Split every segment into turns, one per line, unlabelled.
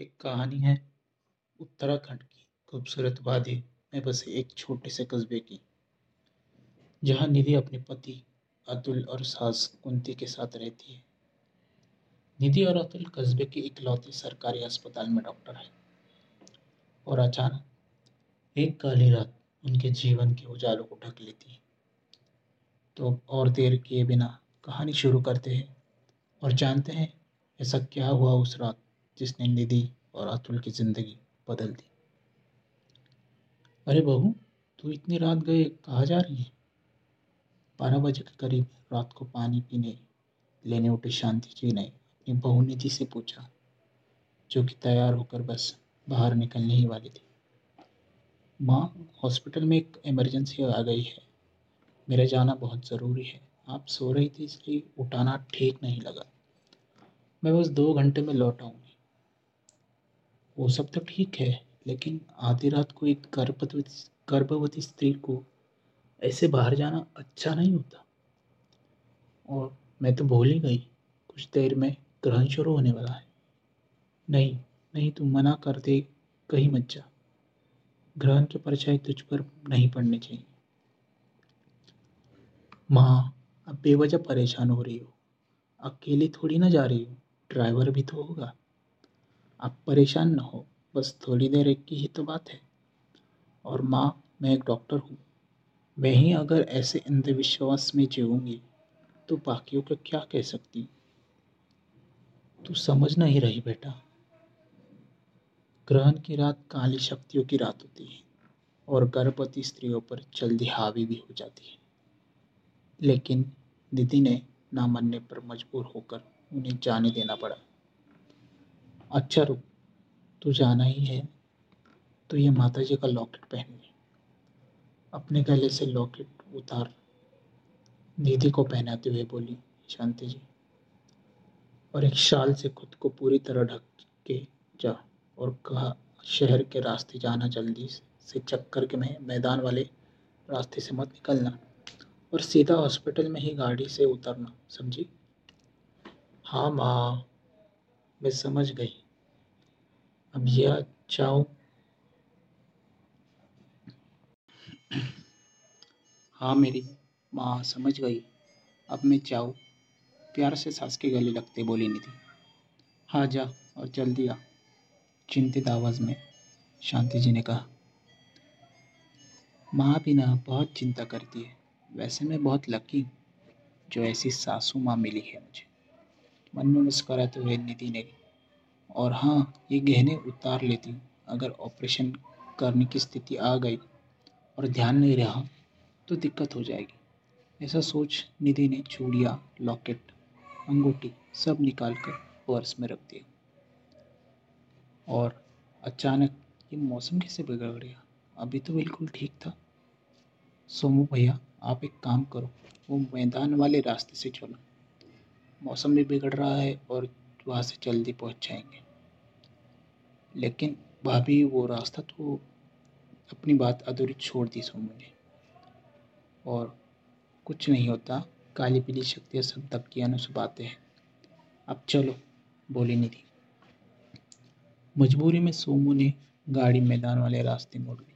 एक कहानी है उत्तराखंड की खूबसूरत वादी में बसे एक छोटे से कस्बे की, जहाँ निधि अपने पति अतुल और सास कुंती के साथ रहती है। निधि और अतुल कस्बे के इकलौते सरकारी अस्पताल में डॉक्टर है और अचानक एक काली रात उनके जीवन के उजालों को ढक लेती है। तो और देर किए बिना कहानी शुरू करते हैं और जानते हैं ऐसा क्या हुआ उस रात जिसने निधि और अतुल की ज़िंदगी बदल दी। अरे बहू, तू इतनी रात गए, कहाँ जा रही है? बारह बजे के करीब रात को पानी पीने लेने उठे शांति जी ने अपनी बहू निधि से पूछा, जो कि तैयार होकर बस बाहर निकलने ही वाली थी। माँ, हॉस्पिटल में एक इमरजेंसी आ गई है। मेरा जाना बहुत ज़रूरी है। आप सो रही थी, इसलिए उठाना ठीक नहीं लगा। मैं बस दो घंटे में लौट आऊँगी। वो सब तो ठीक है, लेकिन आधी रात को एक गर्भवती गर्भवती स्त्री को ऐसे बाहर जाना अच्छा नहीं होता। और मैं तो भूल ही गई, कुछ देर में ग्रहण शुरू होने वाला है। नहीं नहीं तुम मना कर दे, कहीं मत जा। ग्रहण की परछाई तुझ पर नहीं पड़नी चाहिए। माँ, अब बेवजह परेशान हो रही हो। अकेली थोड़ी ना जा रही हो। ड्राइवर भी तो होगा। आप परेशान ना हो, बस थोड़ी देर एक की ही तो बात है। और माँ, मैं एक डॉक्टर हूँ। मैं ही अगर ऐसे अंधविश्वास में जीऊँगी तो बाकियों को क्या कह सकती? तू समझ नहीं रही बेटा। ग्रहण की रात काली शक्तियों की रात होती है, और गर्भवती स्त्रियों पर जल्दी हावी भी हो जाती है। लेकिन दीदी ने ना मानने पर मजबूर होकर उन्हें जाने देना पड़ा। अच्छा रुक, तू जाना ही है। तो ये माता जी का लॉकेट पहन ले अपने गले से लॉकेट उतार, दीदी को पहनाते हुए बोली, शांति जी। और एक शाल से खुद को पूरी तरह ढक के जा और कहा, शहर के रास्ते जाना जल्दी से चक्कर के मैदान वाले रास्ते से मत निकलना और सीधा हॉस्पिटल में ही गाड़ी से उतरना, समझी? हाँ माँ, मैं समझ गई। अब यह चाहूँ हाँ। मेरी माँ समझ गई। अब मैं चाहूँ, प्यार से सास के गले लगते बोली निधि। हाँ जा और जल्दी आ चिंतित आवाज़ में शांति जी ने कहा, माँ भी ना बहुत चिंता करती है। वैसे मैं बहुत लकी जो ऐसी सासू माँ मिली है मुझे। मन में मुस्कराते हुए निधि ने और हाँ ये गहने उतार लेती अगर ऑपरेशन करने की स्थिति आ गई और ध्यान नहीं रहा तो दिक्कत हो जाएगी। ऐसा सोच निधि ने चूड़िया, लॉकेट, अंगूठी सब निकाल कर पर्स में रख दिया। और अचानक ये मौसम कैसे बिगड़ गया? अभी तो बिल्कुल ठीक था। सोमू भैया, आप एक काम करो, वो मैदान वाले रास्ते से चलो। मौसम भी बिगड़ रहा है और वहाँ से जल्दी पहुँच जाएँगे लेकिन भाभी, वो रास्ता तो अपनी बात अधूरी छोड़ दी सोमू ने और कुछ नहीं होता काली पीली शक्तियाँ सब तब की अनुसार बातें हैं। अब चलो, बोली निधि। मजबूरी में सोमू ने गाड़ी मैदान वाले रास्ते मोड़ ली।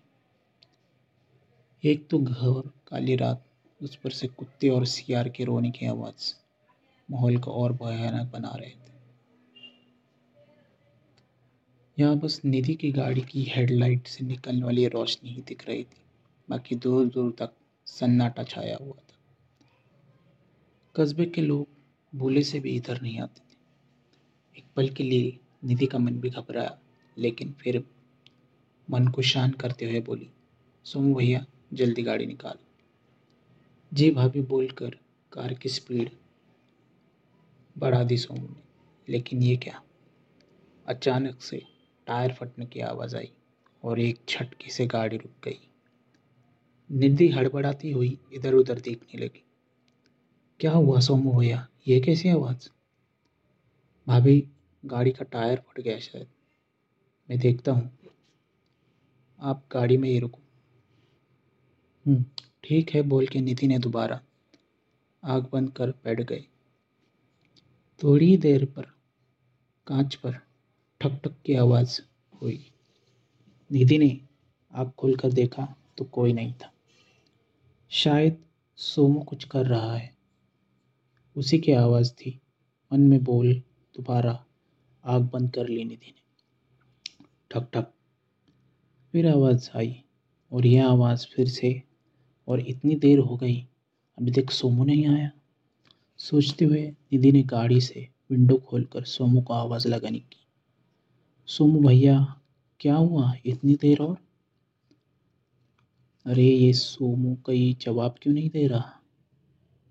एक तो घर, काली रात, उस पर से कुत्ते और सियार के रोने की आवाज़। माहौल को और भयानक बना रहे थे। यहाँ बस निधि की गाड़ी की हेडलाइट से निकलने वाली रोशनी ही दिख रही थी। बाकी दूर दूर तक सन्नाटा छाया हुआ था। कस्बे के लोग भूले से भी इधर नहीं आते थे। एक पल के लिए निधि का मन भी घबराया, लेकिन फिर मन को शांत करते हुए बोली सोमू भैया, जल्दी गाड़ी निकाल। जी भाभी बोलकर कार की स्पीड बढ़ा दी सोमू ने, लेकिन ये क्या? अचानक से टायर फटने की आवाज़ आई और एक झटके से गाड़ी रुक गई। निधि हड़बड़ाती हुई इधर उधर देखने लगी। क्या हुआ सोमू भैया? ये कैसी आवाज़? भाभी गाड़ी का टायर फट गया शायद। मैं देखता हूँ। आप गाड़ी में ही रुको। हम्म, ठीक है बोल के निधि ने दोबारा आग बंद कर बैठ गई। थोड़ी देर पर कांच पर ठक ठक की आवाज़ हुई। निधि ने आँख खोलकर देखा तो कोई नहीं था। शायद सोमू कुछ कर रहा है। उसी की आवाज़ थी। मन में बोल दोबारा आग बंद कर ली निधि ने। ठक ठक। फिर आवाज़ आई और यह आवाज़ फिर से और इतनी देर हो गई। अभी तक सोमू नहीं आया। सोचते हुए निधि ने गाड़ी से विंडो खोलकर सोमू को आवाज़ लगाने की सोमू भैया, क्या हुआ? इतनी देर और? अरे ये सोमू कहीं जवाब क्यों नहीं दे रहा?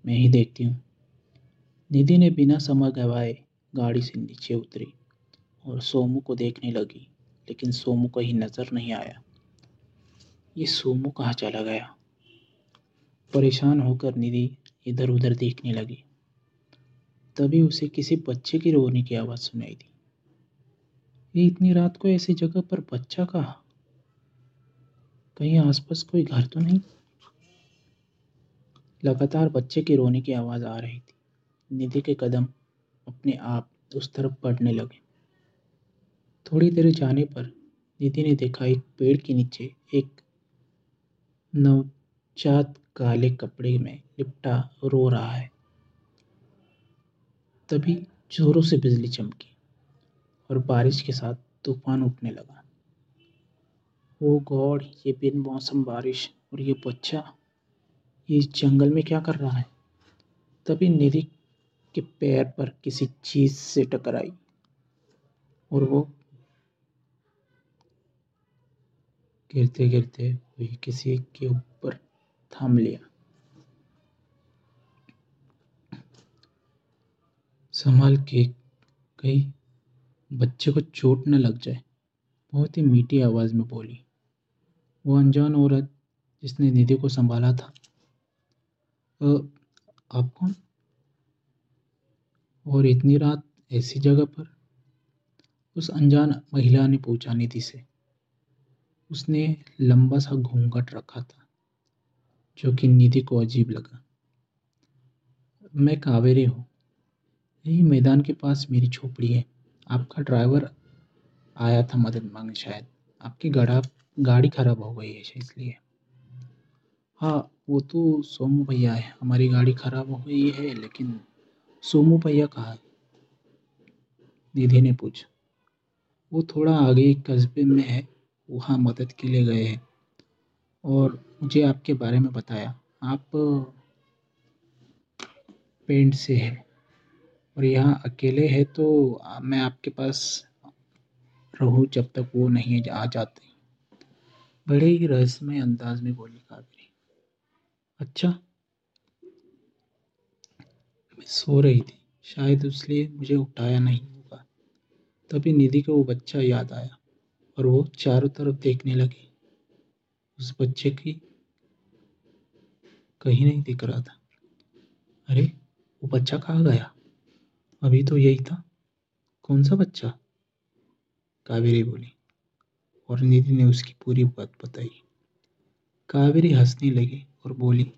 मैं ही देखती हूँ। निधि ने बिना समय गवाए गाड़ी से नीचे उतरी और सोमू को देखने लगी, लेकिन सोमू कहीं नज़र नहीं आया। ये सोमू कहाँ चला गया? परेशान होकर निधि इधर उधर देखने लगी। तभी उसे किसी बच्चे की रोने की आवाज़ सुनाई दी। ये इतनी रात को ऐसी जगह पर बच्चा कहा कहीं आसपास कोई घर तो नहीं? लगातार बच्चे के रोने की आवाज़ आ रही थी। निधि के कदम अपने आप उस तरफ़ बढ़ने लगे। थोड़ी देर जाने पर निधि ने देखा एक पेड़ के नीचे एक नवजात काले कपड़े में लिपटा रो रहा है। तभी जोरों से बिजली चमकी। और बारिश के साथ तूफ़ान उठने लगा। ओ गॉड, ये बिन मौसम बारिश और ये बच्चा, ये जंगल में क्या कर रहा है? तभी निधि के पैर पर किसी चीज़ से टकराई और वो गिरते गिरते वही किसी के ऊपर थाम लिया। संभाल के कहीं बच्चे को चोट न लग जाए। बहुत ही मीठी आवाज़ में बोली, वो अनजान औरत जिसने निधि को संभाला था। आप कौन? और इतनी रात ऐसी जगह पर? उस अनजान महिला ने पूछा निधि से। उसने लंबा सा घूंघट रखा था, जो कि निधि को अजीब लगा। मैं कावेरी हूँ। यही मैदान के पास मेरी झोपड़ी है। आपका ड्राइवर आया था मदद मांगने शायद। आपकी गड़ा, गाड़ी खराब हो गई है इसलिए। हाँ वो तो सोमू भैया है। हमारी गाड़ी खराब हो गई है, लेकिन सोमू भैया कहाँ निधि ने पूछा। वो थोड़ा आगे कस्बे में है। वहाँ मदद के लिए गए हैं। और मुझे आपके बारे में बताया। आप पेंट से है। और यहाँ अकेले है तो मैं आपके पास रहूँ जब तक वो नहीं आ जाते। बड़े ही रहस्यमय अंदाज में बोली कावेरी। अच्छा मैं सो रही थी। शायद इसलिए मुझे उठाया नहीं होगा। तभी निधि को वो बच्चा याद आया और वो चारों तरफ़ देखने लगी। उस बच्चे की कहीं नहीं दिख रहा था। अरे, वो बच्चा कहाँ गया? अभी तो यही था। कौन सा बच्चा? कावेरी बोली। और निधि ने उसकी पूरी बात बताई। कावेरी हंसने लगी और बोली,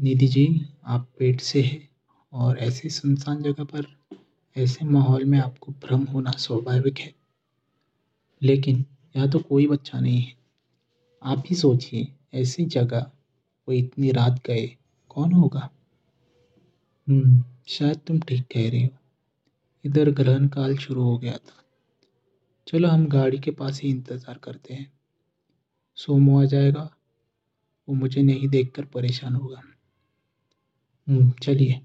निधि जी, आप पेट से है और ऐसी सुनसान जगह पर, ऐसे माहौल में आपको भ्रम होना स्वाभाविक है। लेकिन यहाँ तो कोई बच्चा नहीं है। आप ही सोचिए, ऐसी जगह वो इतनी रात गए, कौन होगा? हम्म शायद तुम ठीक कह रही हो। इधर ग्रहण काल शुरू हो गया था। चलो हम गाड़ी के पास ही इंतज़ार करते हैं। सोमो आ जाएगा। वो मुझे नहीं देखकर परेशान होगा। हम्म, चलिए।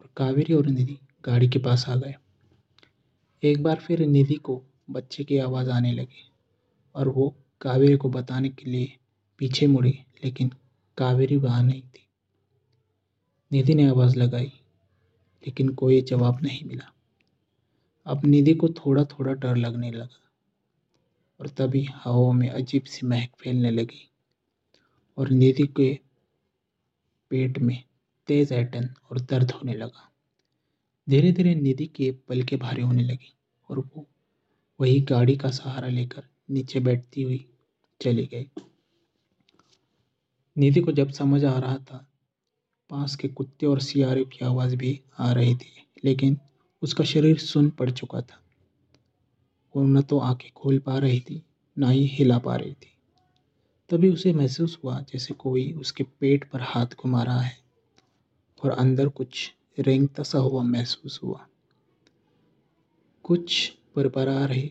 और कावेरी और निधि गाड़ी के पास आ गए। एक बार फिर निधि को बच्चे की आवाज़ आने लगी और वो कावेरी को बताने के लिए पीछे मुड़ी लेकिन कावेरी वहाँ नहीं थी। निधि ने आवाज़ लगाई। लेकिन कोई जवाब नहीं मिला। अब निधि को थोड़ा थोड़ा डर लगने लगा और तभी हवा में अजीब सी महक फैलने लगी और निधि के पेट में तेज ऐटन और दर्द होने लगा। धीरे धीरे निधि के पल के भारी होने लगी और वो वही गाड़ी का सहारा लेकर नीचे बैठती हुई चली गई। निधि को जब समझ आ रहा था पास के कुत्ते और सियारे की आवाज़ भी आ रही थी, लेकिन उसका शरीर सुन पड़ चुका था। वो न तो आँखें खोल पा रही थी, ना ही हिला पा रही थी। तभी उसे महसूस हुआ जैसे कोई उसके पेट पर हाथ घुमा रहा है, और अंदर कुछ रेंगता सा हुआ महसूस हुआ। कुछ बरबरा रही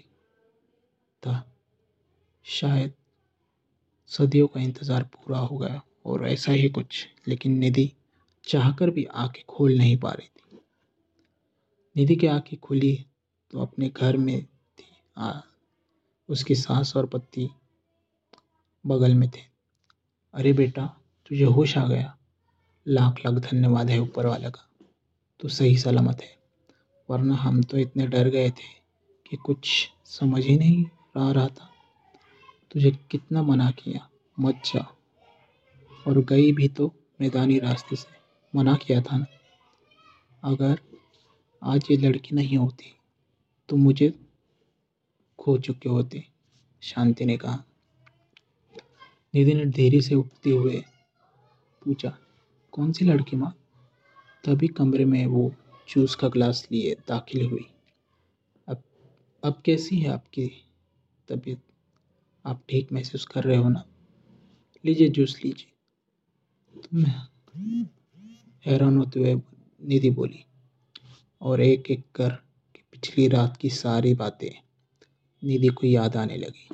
था। शायद सदियों का इंतज़ार पूरा हो गया, और ऐसा ही कुछ, लेकिन निधि चाहकर भी आँखें खोल नहीं पा रही थी। निधि की आँखें खुली तो अपने घर में थी। आ, उसकी सास और पति बगल में थे। अरे बेटा तुझे होश आ गया? लाख लाख धन्यवाद है ऊपर वाले का। तू सही सलामत है वरना हम तो इतने डर गए थे कि कुछ समझ ही नहीं आ रहा था। तुझे कितना मना किया मत जा। और गई भी तो मैदानी रास्ते से। मना किया था ना। अगर आज ये लड़की नहीं होती तो मुझे खो चुके होते, शांति ने कहा। निधि ने देरी से उठते हुए पूछा, कौन सी लड़की माँ? तभी कमरे में वो जूस का ग्लास लिए दाखिल हुई। अब अब कैसी है आपकी तबीयत? आप ठीक महसूस कर रहे हो ना? लीजिए जूस, लीजिए। तो मैं हैरान होते हुए निधि बोली, और एक एक कर पिछली रात की सारी बातें निधि को याद आने लगी।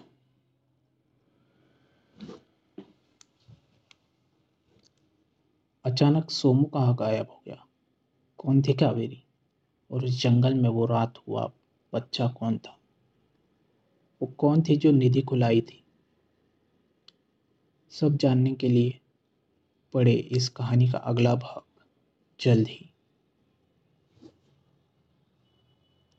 अचानक सोमू कहाँ गायब हो गया? कौन थी कावेरी? और उस जंगल में वो रात हुआ, बच्चा कौन था? वो कौन थी जो निधि को लाई थी? सब जानने के लिए पढ़े इस कहानी का अगला भाग। जल्द ही।